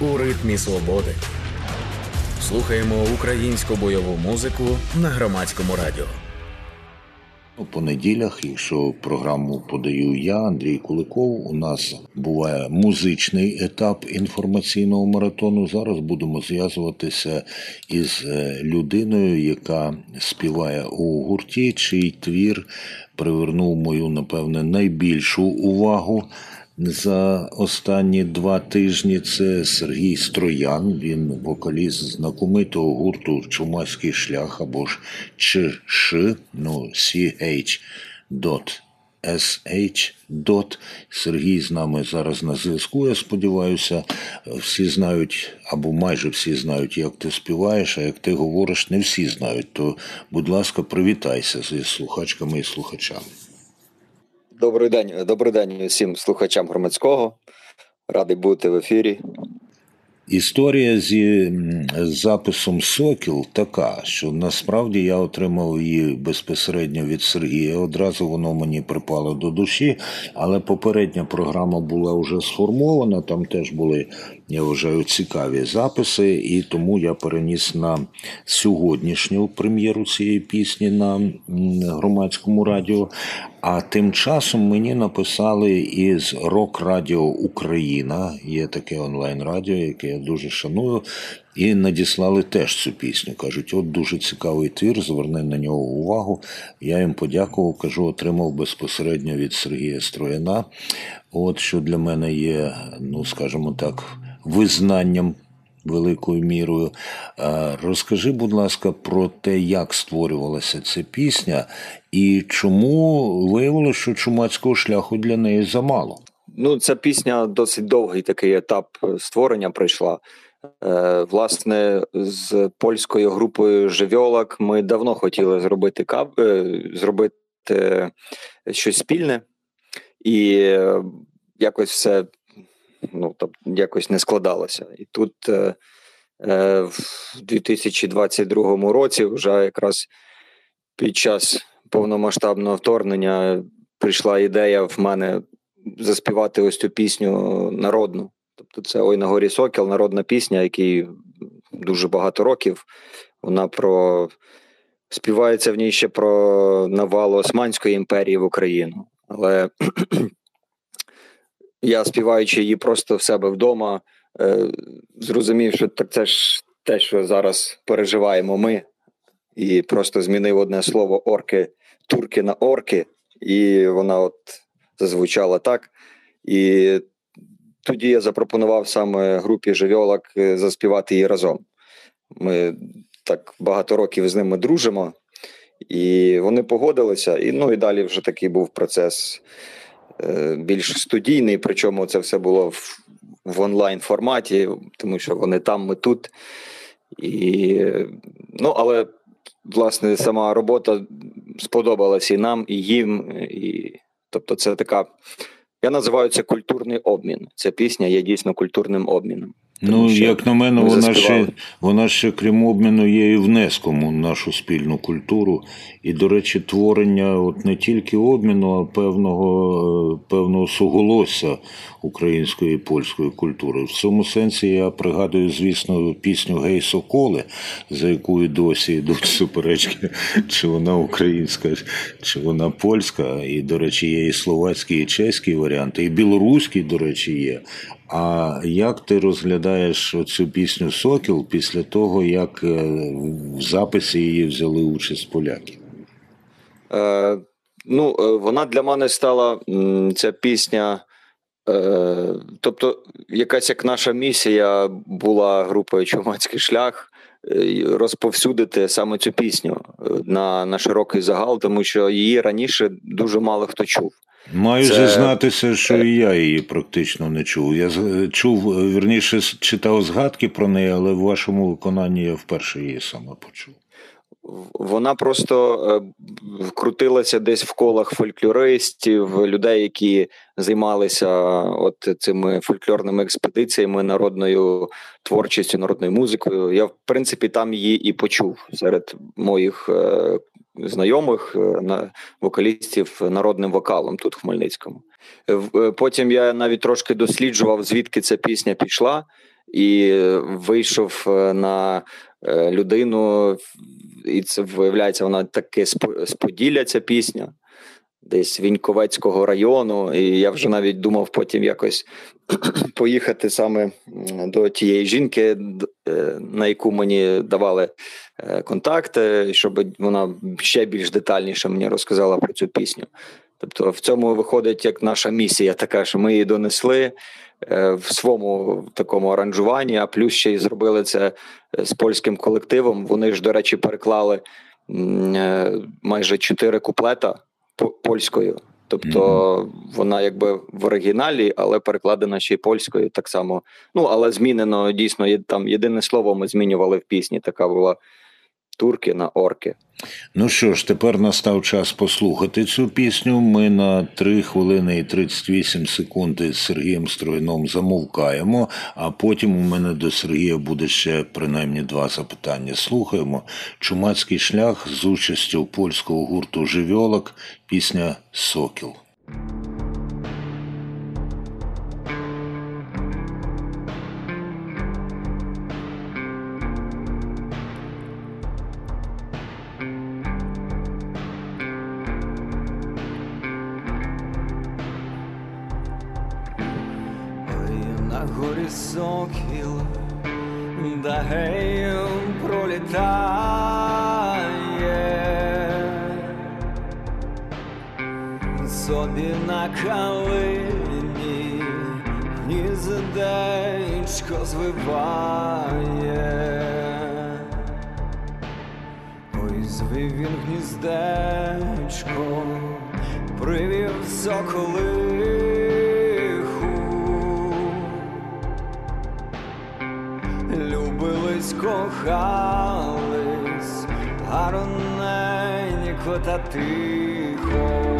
у ритмі свободи. Слухаємо українську бойову музику на громадському радіо. У понеділях, якщо програму подаю я, Андрій Куликов, у нас буває музичний етап інформаційного маратону. Зараз будемо зв'язуватися із е, людиною, яка співає у гурті, чий твір привернув мою, напевне, найбільшу увагу за останні два тижні це Сергій Строян. Він вокаліст знакомитого гурту Чумацький шлях або ж ЧШ, ну CH. SH. Сергій з нами зараз на зв'язку. Я сподіваюся, всі знають або майже всі знають, як ти співаєш, а як ти говориш, не всі знають. То, будь ласка, привітайся зі слухачками і слухачами. Добрий день, добрий день всім слухачам громадського. Радий бути в ефірі. Історія зі записом Сокіл така, що насправді я отримав її безпосередньо від Сергія. Одразу воно мені припало до душі, але попередня програма була вже сформована. Там теж були, я вважаю, цікаві записи, і тому я переніс на сьогоднішню прем'єру цієї пісні на громадському радіо. А тим часом мені написали із Рок Радіо Україна, є таке онлайн-радіо, яке я дуже шаную, і надіслали теж цю пісню. Кажуть, от дуже цікавий твір, зверни на нього увагу. Я їм подякував, кажу, отримав безпосередньо від Сергія Строяна. От що для мене є, ну скажімо так, визнанням великою мірою. Розкажи, будь ласка, про те, як створювалася ця пісня, і чому виявилося, що чумацького шляху для неї замало. Ну, ця пісня досить довгий такий етап створення пройшла. Е, власне, з польською групою Живьолак ми давно хотіли зробити кав... Е, зробити щось спільне, і е, якось все ну, тобто, якось не складалося. І тут е, е, в 2022 році, вже якраз під час повномасштабного вторгнення, прийшла ідея в мене заспівати ось цю пісню народну. Тобто, це Ой на горі Сокіл, народна пісня, якій дуже багато років. Вона про співається в ній ще про навалу Османської імперії в Україну. Але я співаючи її просто в себе вдома, е, зрозумів, що так це ж те, що зараз переживаємо ми, і просто змінив одне слово орки, турки на орки, і вона от зазвучала так. І тоді я запропонував саме групі Живьолак е, заспівати її разом. Ми так багато років з ними дружимо, і вони погодилися. І ну і далі вже такий був процес. Е, більш студійний, причому це все було в, в онлайн форматі, тому що вони там, ми тут. І, Ну, але власне сама робота сподобалась і нам, і їм. І, Тобто, це така. Я називаю це культурний обмін. Ця пісня є дійсно культурним обміном. Ну, як на мене, вона ще вона ще, крім обміну, є і внеском у нашу спільну культуру. І, до речі, творення от не тільки обміну, а певного певного суголосся української і польської культури. В цьому сенсі я пригадую, звісно, пісню Гей Соколи, за якою досі йдуть суперечки, чи вона українська, чи вона польська. І, до речі, є і словацький, і чеський варіанти, і білоруський, до речі, є. А як ти розглядаєш цю пісню Сокіл після того, як е, в записі її взяли участь поляки? Е, Ну, е, вона для мене стала ця пісня. Е, Тобто, якась як наша місія була групою Чумацький шлях е, розповсюдити саме цю пісню на на широкий загал, тому що її раніше дуже мало хто чув. Маю Це... зізнатися, що і я її практично не чув. Я чув, вірніше читав згадки про неї, але в вашому виконанні я вперше її саме почув. Вона просто е, крутилася десь в колах фольклористів, людей, які займалися от цими фольклорними експедиціями, народною творчістю, народною музикою. Я в принципі там її і почув серед моїх е, знайомих на вокалістів народним вокалом тут в Хмельницькому. Потім я навіть трошки досліджував, звідки ця пісня пішла. і вийшов е, на е, людину, і це виявляється, вона таки з Поділля ця пісня. Десь Віньковецького району, і я вже навіть думав потім якось поїхати саме до тієї жінки, е, на яку мені давали контакти, щоб вона ще більш детальніше мені розказала про цю пісню. Тобто, в цьому виходить як наша місія, така що ми її донесли е, в своєму такому аранжуванні, а плюс ще й зробили це е, з польським колективом. Вони ж, до речі, переклали е, майже чотири куплета польською. Тобто mm-hmm. вона якби в оригіналі, але перекладена ще й польською так само. Ну але змінено дійсно є, там єдине слово ми змінювали в пісні. Така була турки на орки. Ну що ж, тепер настав час послухати цю пісню. Ми на 3 хвилини і 38 секунд з Сергієм Стройном замовкаємо, а потім у мене до Сергія буде ще принаймні два запитання. Слухаємо чумацький шлях з участю польського гурту Живьолок, пісня сокіл, калині гніздечко звиває, ой, звив він гніздечко, привів соколи. любились, кохались, гарненько та тихо.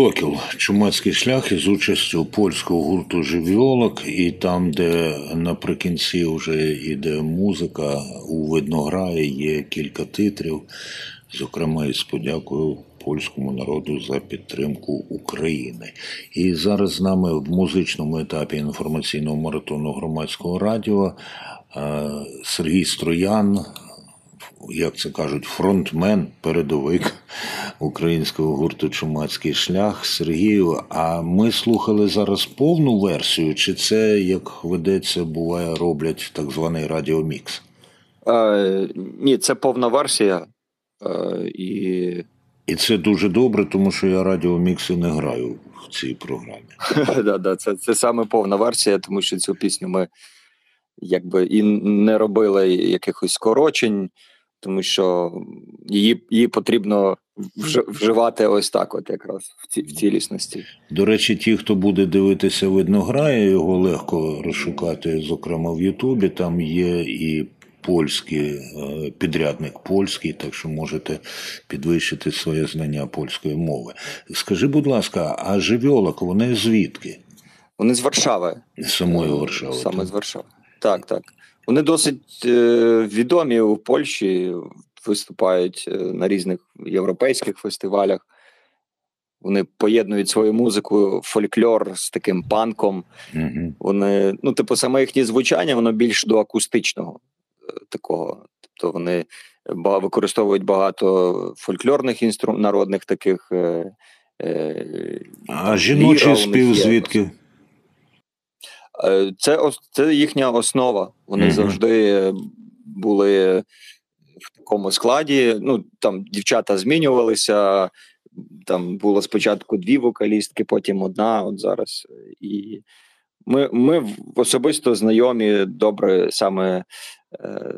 Сокіл, чумацький шлях із участю польського гурту Живіолок, і там, де наприкінці вже йде музика, у виднограї є кілька титрів. Зокрема, із подякою польському народу за підтримку України. І зараз з нами в музичному етапі інформаційного маратону громадського радіо е, Сергій Строян, як це кажуть, фронтмен, передовик українського гурту Чумацький шлях. Сергію, а ми слухали зараз повну версію, чи це, як ведеться, буває, роблять так званий радіомікс? Е, Ні, це повна версія. Е, і І це дуже добре, тому що я радіомікси не граю в цій програмі. да, да, це, це саме повна версія, тому що цю пісню ми якби і не робили якихось скорочень, тому що її її потрібно вживати ось так, от якраз в ці в цілісності. До речі, ті, хто буде дивитися, видно, грає, його легко розшукати, зокрема в Ютубі. Там є і польський е, підрядник польський, так що можете підвищити своє знання польської мови. Скажи, будь ласка, а живьолок, вони звідки? Вони з Варшави. З самої Варшави. Саме так? з Варшави. Так, так. Вони досить е, відомі у Польщі, виступають е, на різних європейських фестивалях. Вони поєднують свою музику, фольклор з таким панком. Угу. Вони, ну, типу, саме їхнє звучання, воно більш до акустичного е, такого. Тобто вони використовують багато фольклорних інстру... народних таких. Е, е, А жіночий спів звідки? Е, Це, це їхня основа. Вони Мгм. завжди були в такому складі. Ну там дівчата змінювалися. Там було спочатку дві вокалістки, потім одна. От зараз. І ми, ми особисто знайомі добре саме. Е,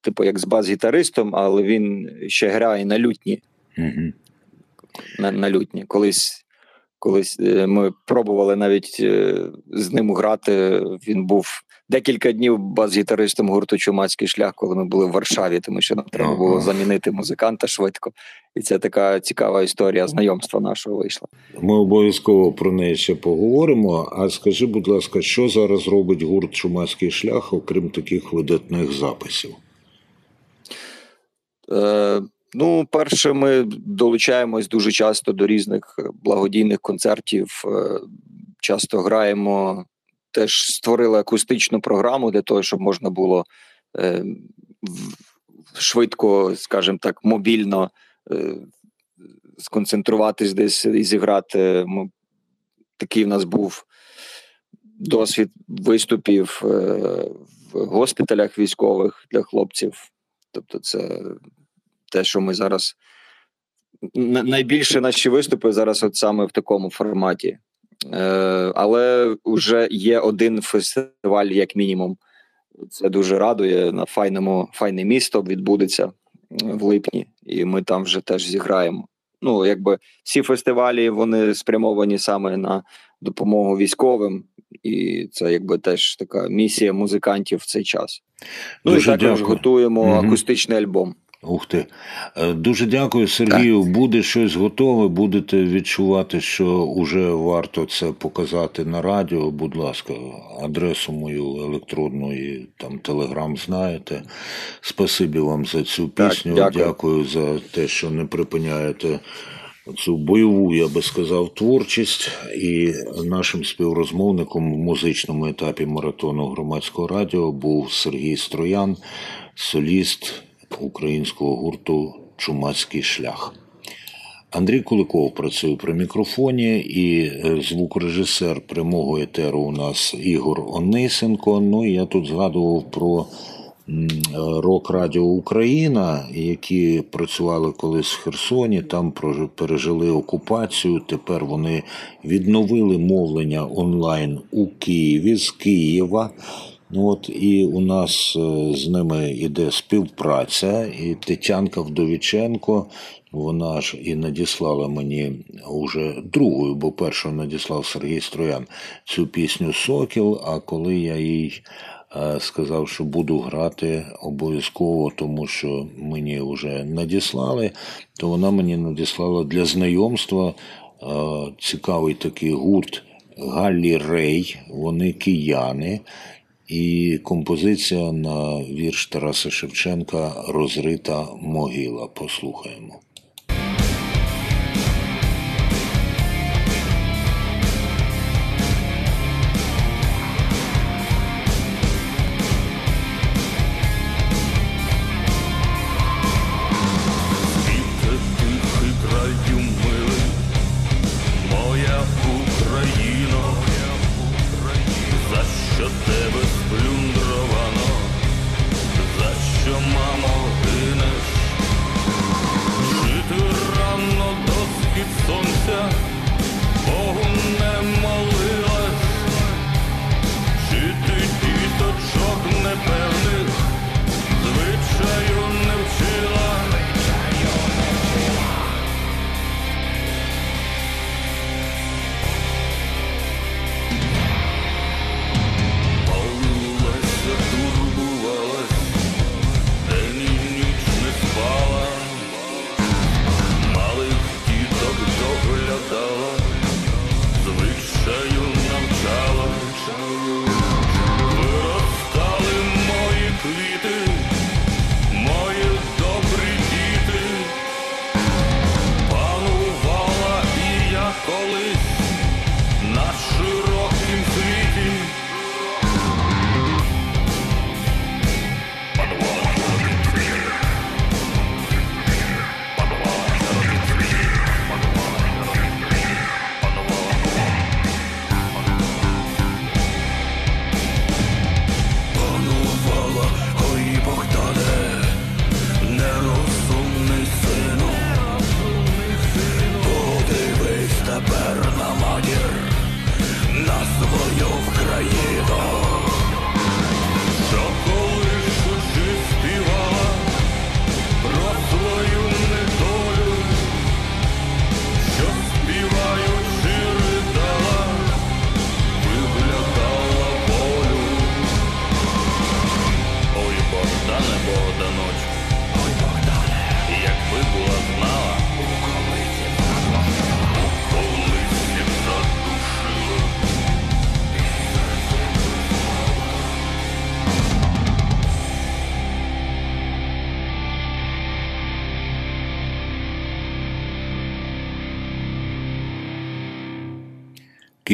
Типу, як з бас-гітаристом, але він ще грає на лютні Угу. на, на лютні. Колись, колись е, ми пробували навіть е, з ним грати. Він був декілька днів бас-гітаристом гурту Чумацький шлях, коли ми були в Варшаві, тому що нам треба було замінити музиканта швидко. І це така цікава історія знайомства нашого вийшла. Ми обов'язково про неї ще поговоримо. А скажи, будь ласка, що зараз робить гурт Чумацький шлях, окрім таких видатних записів? Е, ну, перше, ми долучаємось дуже часто до різних благодійних концертів. Е, часто граємо, теж створили акустичну програму для того, щоб можна було е, швидко, скажімо так, мобільно е, сконцентруватись десь і зіграти. Такий в нас був досвід виступів е, в госпіталях військових для хлопців. Тобто, це те, що ми зараз найбільше наші виступи зараз, от саме в такому форматі. Е, але вже є один фестиваль, як мінімум. Це дуже радує. На файному файне місто відбудеться в липні, і ми там вже теж зіграємо. Ну, якби всі фестивалі вони спрямовані саме на допомогу військовим, і це якби теж така місія музикантів в цей час. Ну Дуже і також дякую. готуємо Мгм. акустичний альбом. Ух ти. Е, Дуже дякую, Сергію. Буде щось готове, будете відчувати, що вже варто це показати на радіо. Будь ласка, адресу мою електронну і там телеграм знаєте. Спасибі вам за цю Так, пісню. дякую. дякую за те, що не припиняєте. Цю бойову, я би сказав, творчість і нашим співрозмовником в музичному етапі маратону громадського радіо був Сергій Строян, соліст українського гурту Чумацький шлях. Андрій Куликов працює при мікрофоні і е, звукорежисер прямого етеру у нас Ігор Онисенко. Ну і я тут згадував про Рок Радіо Україна, які працювали колись в Херсоні, там пережили окупацію. Тепер вони відновили мовлення онлайн у Києві з Києва. Ну от і у нас е, з ними іде співпраця, і Тетянка Вдовіченко. Вона ж і надіслала мені уже другою, бо першою надіслав Сергій Строян цю пісню Сокіл. А коли я їй е, сказав, що буду грати обов'язково, тому що мені вже надіслали, то вона мені надіслала для знайомства е, цікавий такий гурт Галлі Рей. Вони кияни. І композиція на вірш Тараса Шевченка Розрита могила. Послухаємо.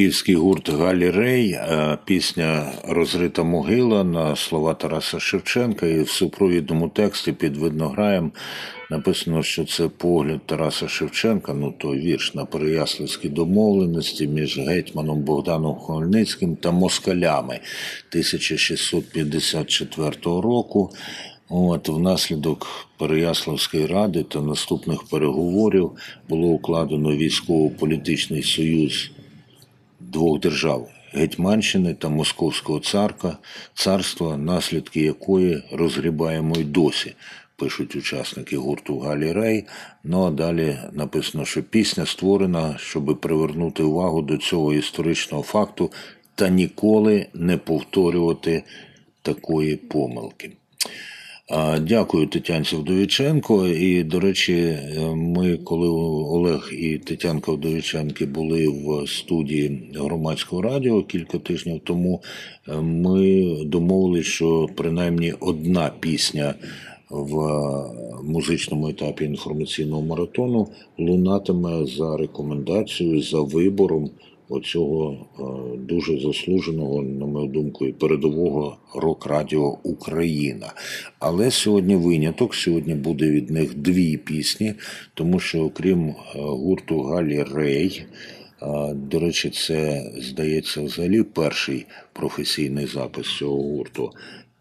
Київський гурт Галі Рей, е, пісня Розрита могила на слова Тараса Шевченка, і в супровідному тексті під виднограєм написано, що це погляд Тараса Шевченка, ну той вірш на Переяславській домовленості між гетьманом Богданом Хмельницьким та москалями 1654 року. От внаслідок Переяславської ради та наступних переговорів було укладено військово-політичний союз двох держав Гетьманщини та Московського царка, царства, наслідки якої розгрібаємо й досі, пишуть учасники гурту Галі Рей. Ну а далі написано, що пісня створена, щоб привернути увагу до цього історичного факту та ніколи не повторювати такої помилки. Дякую Тетянці Вдовіченко. І, до речі, ми, коли Олег і Тетянка Вдовіченки були в студії громадського радіо кілька тижнів тому, ми домовилися, що принаймні одна пісня в музичному етапі інформаційного маратону лунатиме за рекомендацією, за вибором оцього е, дуже заслуженого, на мою думку, і передового рок-радіо Україна. Але сьогодні виняток. Сьогодні буде від них дві пісні, тому що, окрім е, гурту Галі Рей. Е, до речі, це здається взагалі перший професійний запис цього гурту.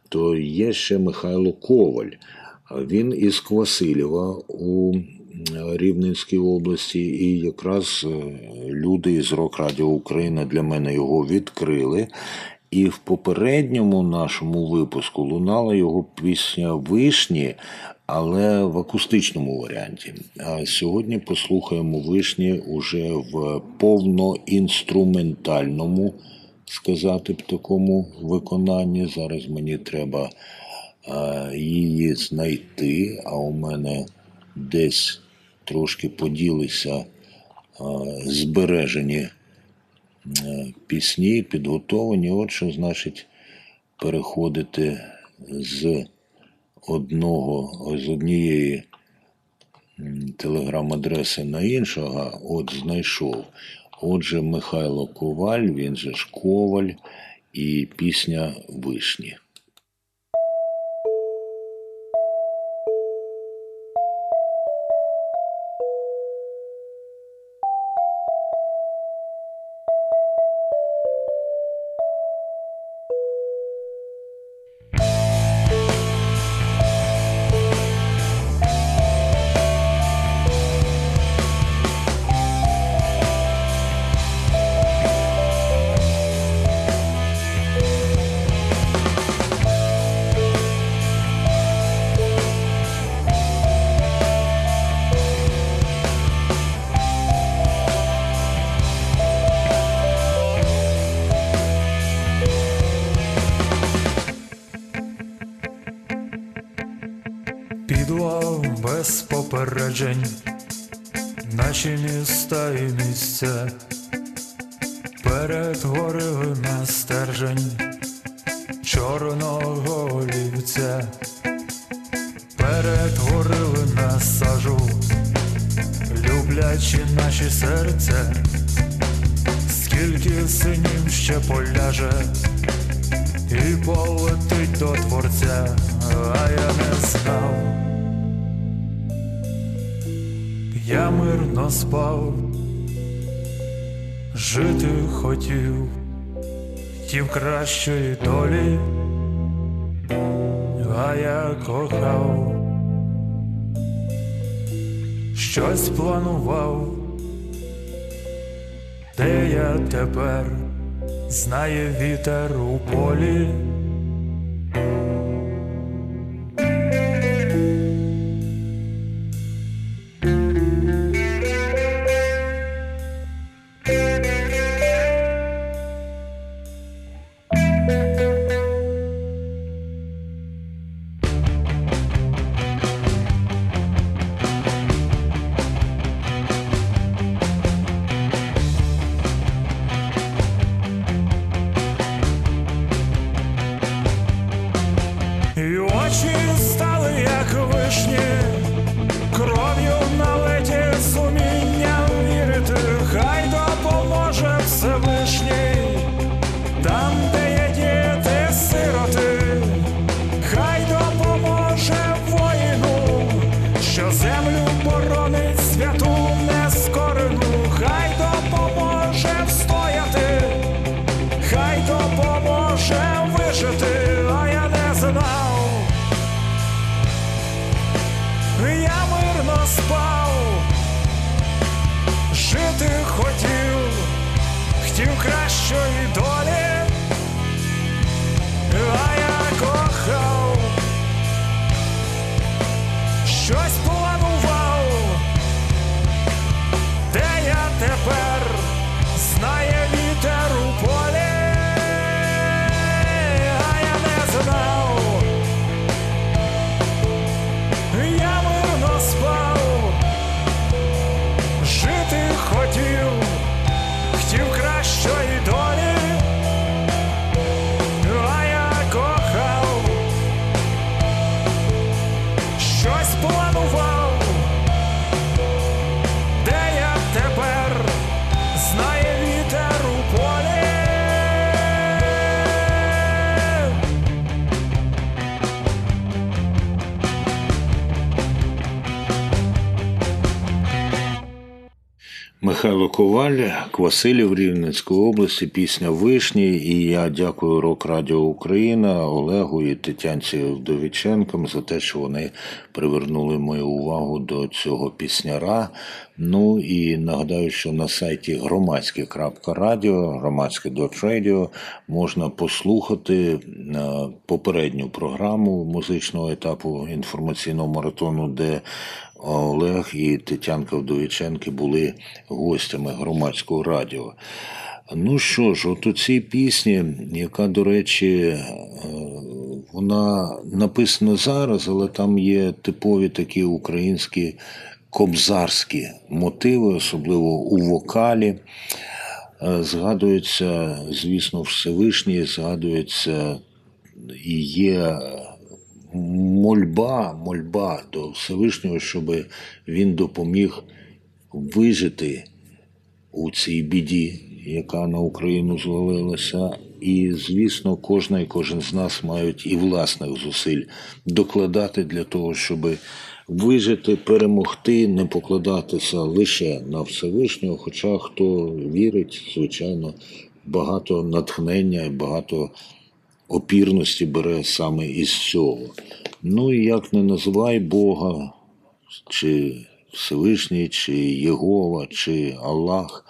То є ще Михайло Коваль. Він із Квасилєва у Рівненській області, і якраз е, люди із Рок Радіо Україна для мене його відкрили. І в попередньому нашому випуску лунала його пісня Вишні, але в акустичному варіанті. А сьогодні послухаємо вишні уже в повноінструментальному, сказати б такому виконанні. Зараз мені треба її знайти, а у мене десь трошки поділися збережені пісні, підготовані. От що значить переходити з одного, з однієї телеграм-адреси на іншого, от знайшов. Отже, Михайло Коваль, він же ж Коваль і пісня Вишні. Я мирно спав, жити хотів, хотів кращої долі, а я кохав, щось планував, де я тепер знає вітер у полі. Спав, жити хотів, хотів кращої долі, Михайло Коваль, Квасилів Рівненської області, пісня Вишні. І я дякую Рок Радіо Україна, Олегу і Тетянці Вдовіченкам за те, що вони привернули мою увагу до цього пісняра. Ну і нагадаю, що на сайті громадське.радіо, громадське.радіо можна послухати е, попередню програму музичного етапу інформаційного маратону, де Олег і Тетянка Вдовіченки були гостями громадського радіо. Ну що ж, от у цій пісні, яка, до речі, е, вона написана зараз, але там є типові такі українські кобзарські мотиви, особливо у вокалі. Е, Згадується, звісно, Всевишній, згадується і є мольба, мольба до Всевишнього, щоб він допоміг вижити у цій біді, яка на Україну звалилася. І, звісно, кожна і кожен з нас мають і власних зусиль докладати для того, щоб вижити, перемогти, не покладатися лише на Всевишнього. Хоча хто вірить, звичайно, багато натхнення і багато опірності бере саме із цього. Ну і як не називай Бога, чи Всевишній, чи Єгова, чи Аллах.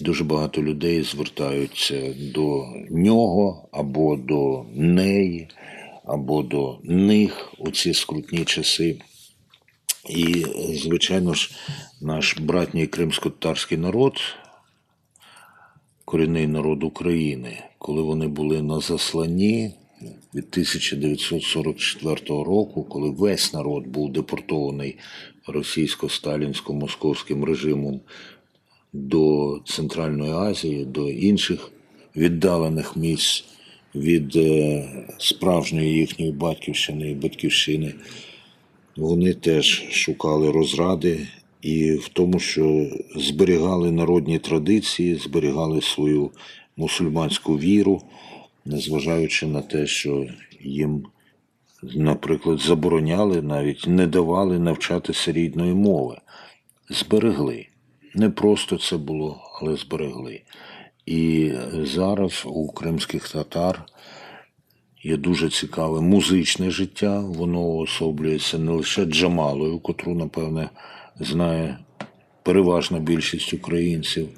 Дуже багато людей звертаються до нього або до неї, або до них у ці скрутні часи. І, звичайно ж, наш братній кримсько-татарський народ, корінний народ України, коли вони були на засланні від 1944 року, коли весь народ був депортований російсько-сталінсько-московським режимом до Центральної Азії, до інших віддалених місць від е, справжньої їхньої батьківщини і батьківщини, вони теж шукали розради і в тому, що зберігали народні традиції, зберігали свою мусульманську віру, незважаючи на те, що їм, наприклад, забороняли, навіть не давали навчатися рідної мови. Зберегли. Не просто це було, але зберегли. І зараз у кримських татар є дуже цікаве музичне життя. Воно уособлюється не лише Джамалою, котру, напевне, знає переважна більшість українців.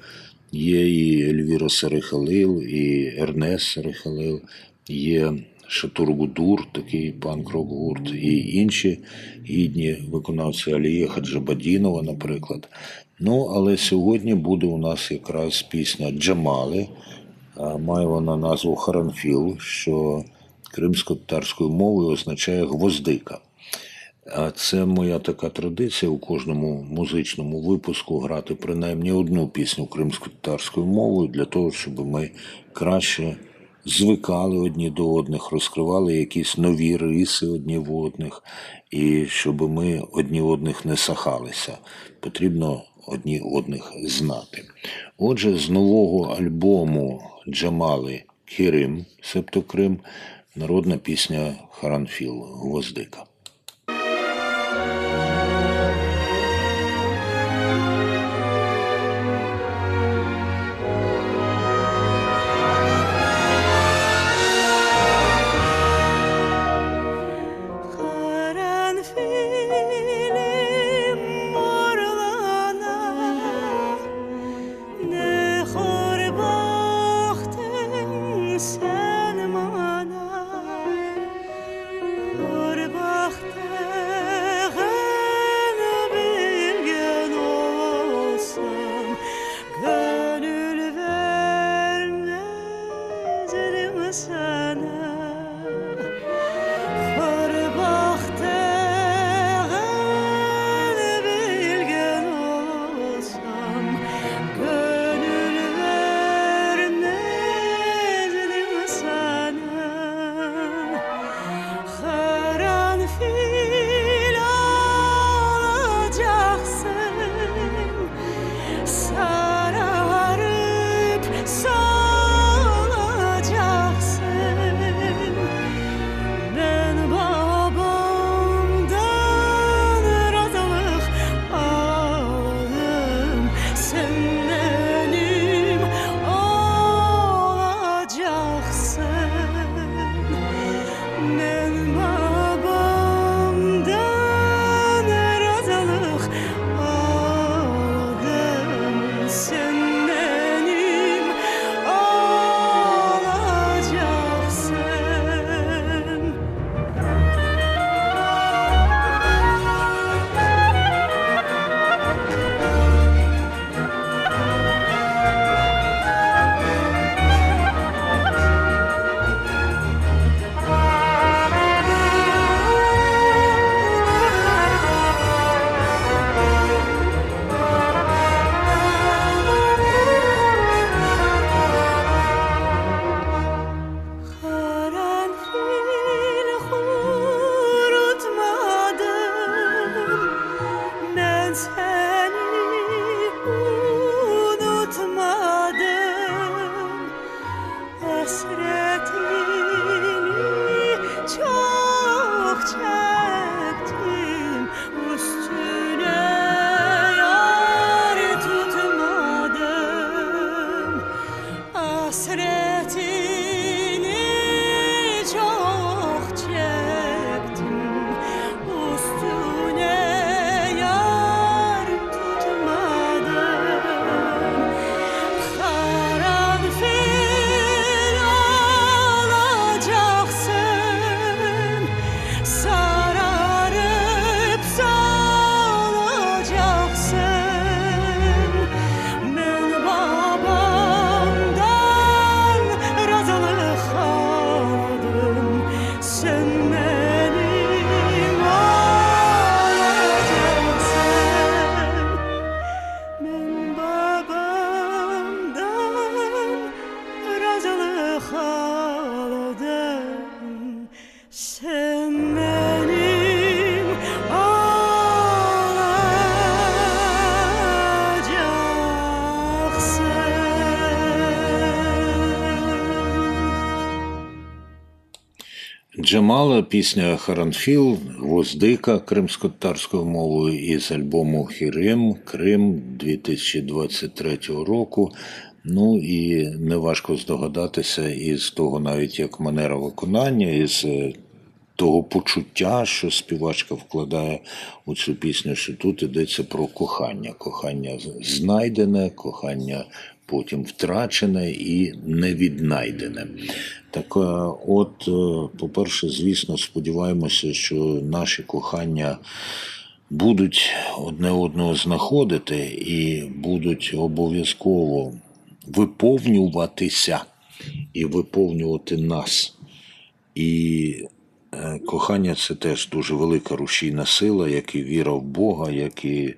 Є і Ельвіра Серехалил, і Ернес Серехалил, є Шатур Гудур, такий панк-рок гурт, і інші гідні виконавці Алія Хаджабадінова, наприклад. Ну, але сьогодні буде у нас якраз пісня Джамали. Має вона назву Qaranfil, що кримсько-татарською мовою означає гвоздика. А це моя така традиція у кожному музичному випуску грати принаймні одну пісню кримсько-татарською мовою для того, щоб ми краще звикали одні до одних, розкривали якісь нові риси одні в одних, і щоб ми одні одних не сахалися. Потрібно одні одних знати. Отже, з нового альбому Джамали Qırım, себто Крим, народна пісня Qaranfil Гвоздика. Джамала пісня Qaranfil, Гвоздика кримськотатарською мовою із альбому Qırım Крим 2023 року. Ну і неважко здогадатися із того, навіть як манера виконання, із е, того почуття, що співачка вкладає у цю пісню, що тут йдеться про кохання. Кохання знайдене, кохання потім втрачене і невіднайдене. Так, е, от, е, по-перше, звісно, сподіваємося, що наші кохання. Будуть одне одного знаходити і будуть обов'язково виповнюватися і виповнювати нас. І е, кохання це теж дуже велика рушійна сила, як і віра в Бога, як і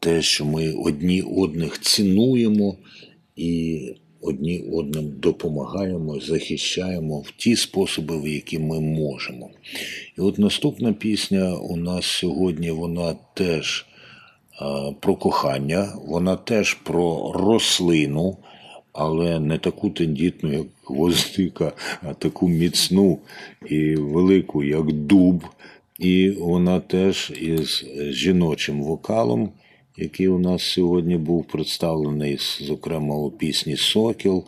те, що ми одні одних цінуємо і одні одним допомагаємо, захищаємо в ті способи, в які ми можемо. І от наступна пісня у нас сьогодні, вона теж про кохання, вона теж про рослину, але не таку тендітну, як гвоздика, а таку міцну і велику, як дуб. І вона теж із жіночим вокалом, який у нас сьогодні був представлений, зокрема у пісні Сокіл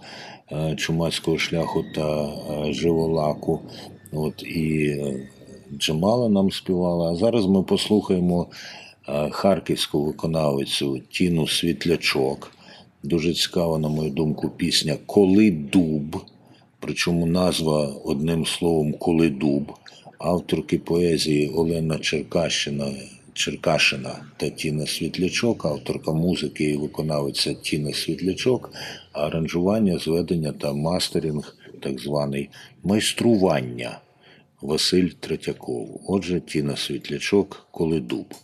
Чумацького шляху та Живолаку. От І Джамала нам співала. А зараз ми послухаємо харківську виконавицю Тіну Світлячок. Дуже цікава, на мою думку, пісня Коли дуб. Причому назва одним словом Коли дуб. Авторки поезії Олена Черкащина, Черкашина та Тіна Світлячок, авторка музики і виконавиця Тіна Світлячок, аранжування, зведення та мастеринг, так званий майстрування Василь Третьяков. Отже, Тіна Світлячок, Коли дуб.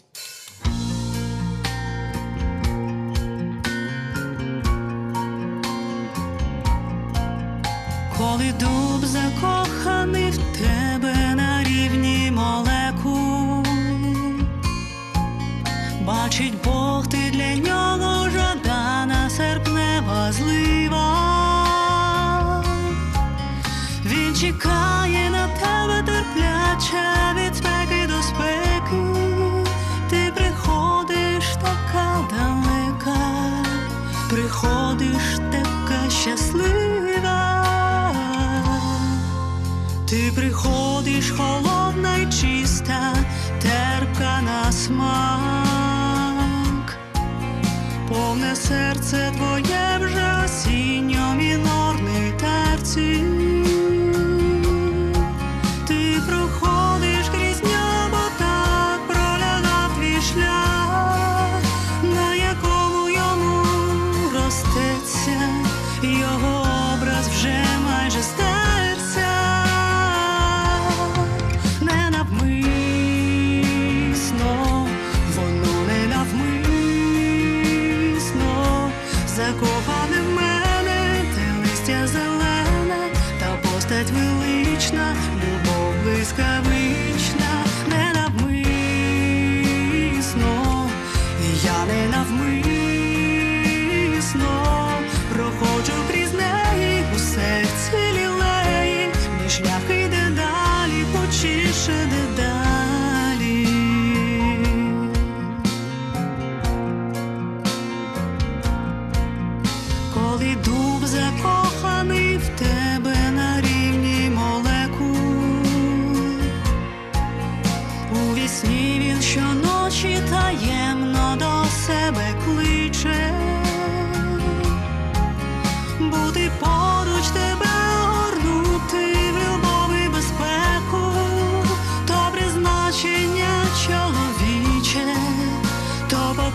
коли дуб закоханий в тебе бачить Бог, ти для нього жадана серпнева злива, він чекає на тебе терпляче від спеки до спеки, ти приходиш така далека, приходиш така щаслива. Ти приходиш холодна й чиста, терпка на смак, серце твоє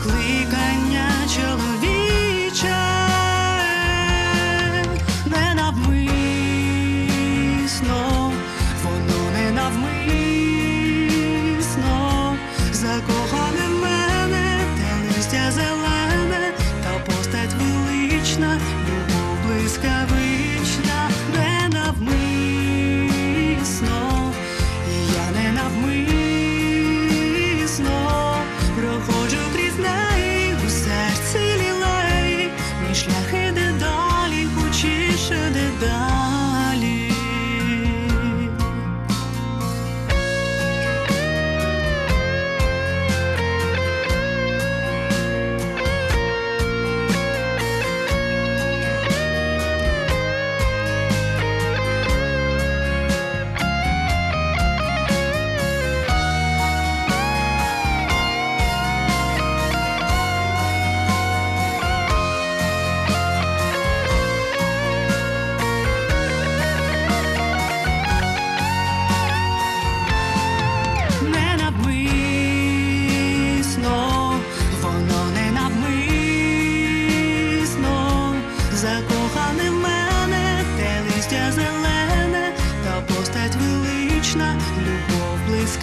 то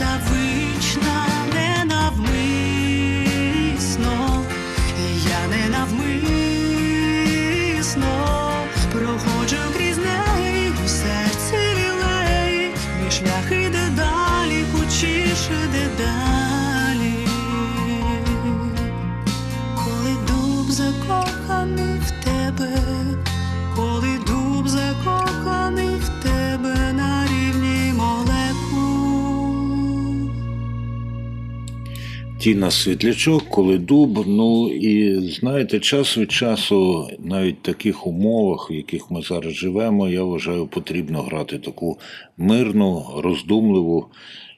I've Тіна Світлячок, коли дуб. Ну і знаєте, час від часу, навіть в таких умовах, в яких ми зараз живемо, я вважаю, потрібно грати таку мирну, роздумливу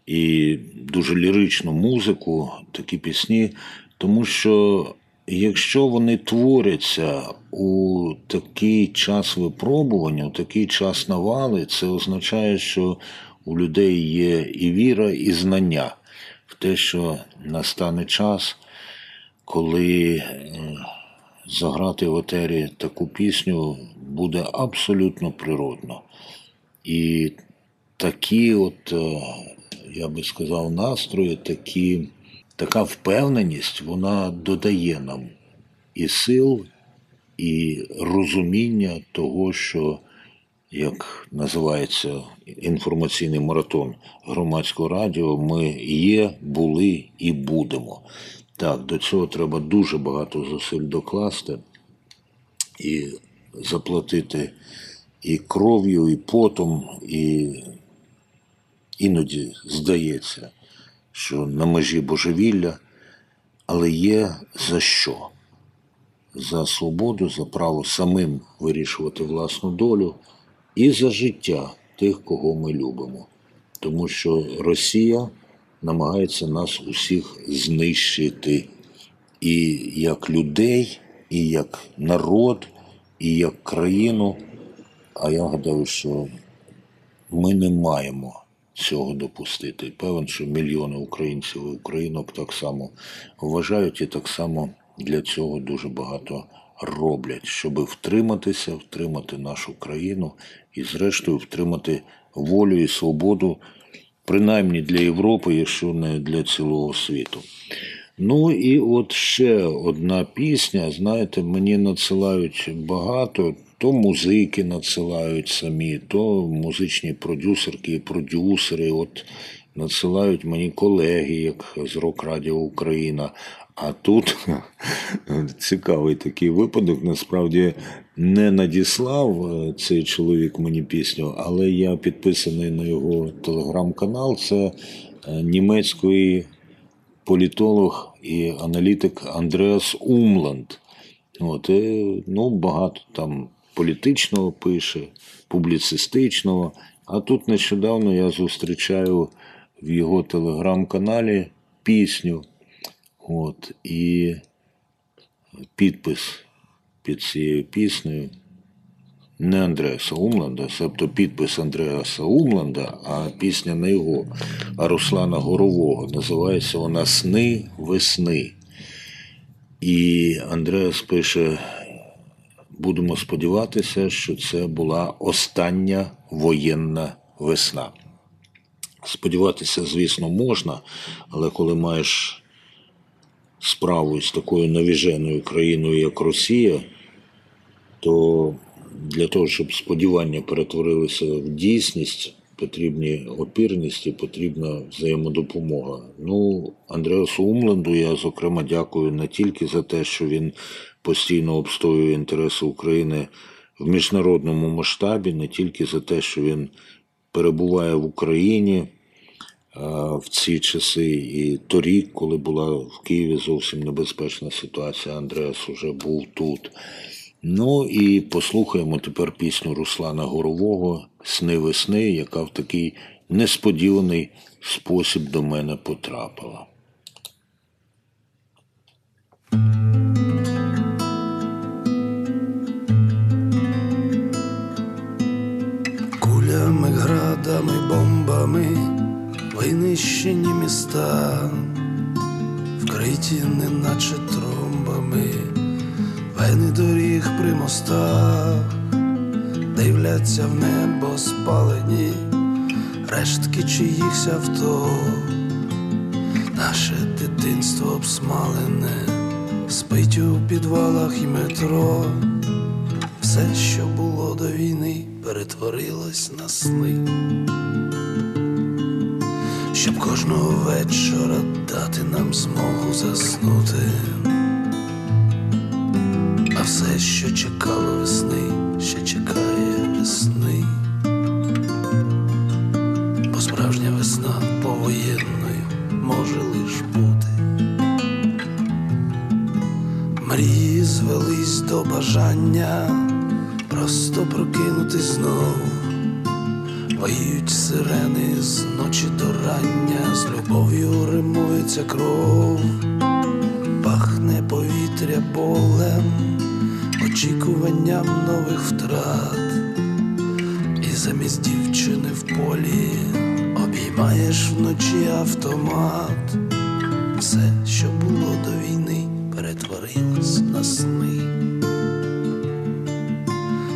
і дуже ліричну музику, такі пісні, тому що якщо вони творяться у такий час випробування, у такий час навали, це означає, що у людей є і віра, і знання в те, що настане час, коли заграти в етері таку пісню буде абсолютно природно. І такі, от, е, я би сказав, настрої, такі, така впевненість, вона додає нам і сил, і розуміння того, що як називається інформаційний маратон громадського радіо, ми є, були і будемо. Так, до цього треба дуже багато зусиль докласти і заплатити і кров'ю, і потом, і іноді здається, що на межі божевілля, але є за що? За свободу, за право самим вирішувати власну долю і за життя тих, кого ми любимо. Тому що Росія намагається нас усіх знищити і як людей, і як народ, і як країну. А я гадаю, що ми не маємо цього допустити. Певен, що мільйони українців і українок так само вважають і так само для цього дуже багато роблять, щоб втриматися, втримати нашу країну і, зрештою, втримати волю і свободу, принаймні для Європи, якщо не для цілого світу. Ну і от ще одна пісня. Знаєте, мені надсилають багато. То музики надсилають самі, то музичні продюсерки і продюсери. От надсилають мені колеги, як з Рок Радіо Україна. А тут цікавий такий випадок. Насправді не надіслав е, цей чоловік мені пісню, але я підписаний на його телеграм-канал. Це е, німецький політолог і аналітик Андреас Умланд. От, і, ну, багато там політичного пише, публіцистичного. А тут нещодавно я зустрічаю в його телеграм-каналі пісню. От, І підпис під цією піснею не Андреаса Умланда, тобто підпис Андреаса Умланда, а пісня не його, а Руслана Горового. Називається вона Сни весни. І Андреас пише: будемо сподіватися, що це була остання воєнна весна. Сподіватися, звісно, можна, але коли маєш справу з такою навіженою країною, як Росія, то для того, щоб сподівання перетворилися в дійсність, потрібні опірність і потрібна взаємодопомога. Ну, Андреасу Умленду я, зокрема, дякую не тільки за те, що він постійно обстоює інтереси України в міжнародному масштабі, не тільки за те, що він перебуває в Україні в ці часи. І торік, коли була в Києві зовсім небезпечна ситуація, Андреас уже був тут. Ну і послухаємо тепер пісню Руслана Горового Сни весни, яка в такий несподіваний спосіб до мене потрапила. Кулями, градами, бомбами, винищені міста, вкриті, неначе тромбами, вени доріг при мостах, дивляться в небо спалені, рештки чиїхсь авто, наше дитинство обсмалене, спить у підвалах і метро. Все, що було до війни, перетворилось на сни, щоб кожного вечора дати нам змогу заснути, а все, що чекало весни, ще чекає весни, бо справжня весна повоєнною може лиш бути. Мрії звелись до бажання просто прокинутись знов. Поють сирени з римується кров, пахне повітря болем, очікуванням нових втрат, і замість дівчини в полі обіймаєш вночі автомат. Все, що було до війни, перетворилось на сни.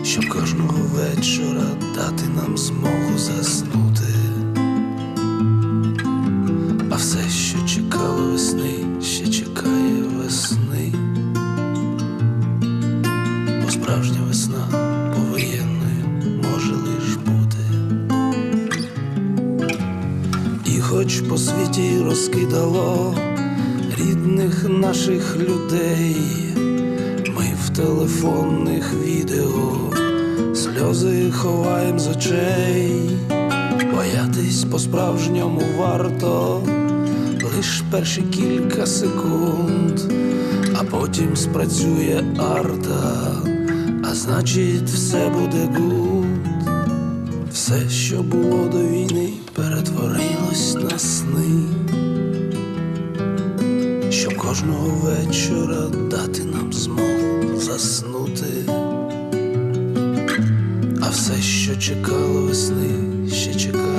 Щоб кожного вечора дати нам змогу заснути. Боятись по-справжньому варто лиш перші кілька секунд, а потім спрацює арта, а значить, все буде гуд. Все, що було до війни, перетворилось на сни, щоб кожного вечора дати нам змогу заснути. А все, що чекало весни, ще чекає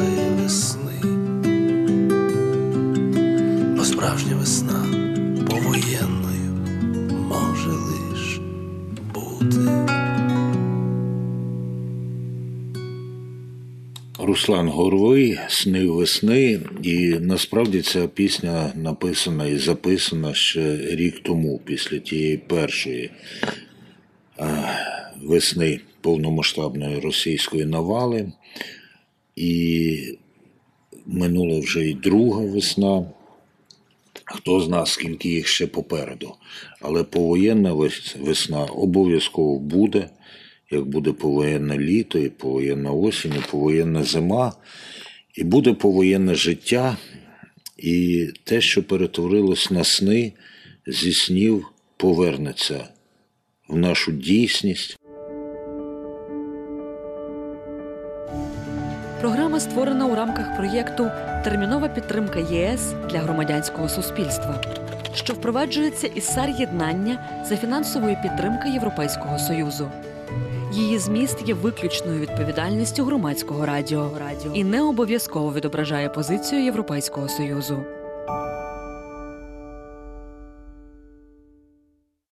Руслан Горвий Сни весни, і насправді ця пісня написана і записана ще рік тому, після тієї першої весни повномасштабної російської навали. І минула вже і друга весна. Хто з нас, скільки їх ще попереду. Але повоєнна весна обов'язково буде, як буде повоєнне літо, і повоєнна осінь, і повоєнна зима, і буде повоєнне життя, і те, що перетворилось на сни, зі снів повернеться в нашу дійсність. Програма створена у рамках проєкту Термінова підтримка ЄС для громадянського суспільства, що впроваджується із САР єднання за фінансової підтримки Європейського союзу. Її зміст є виключною відповідальністю громадського радіо і не обов'язково відображає позицію Європейського союзу.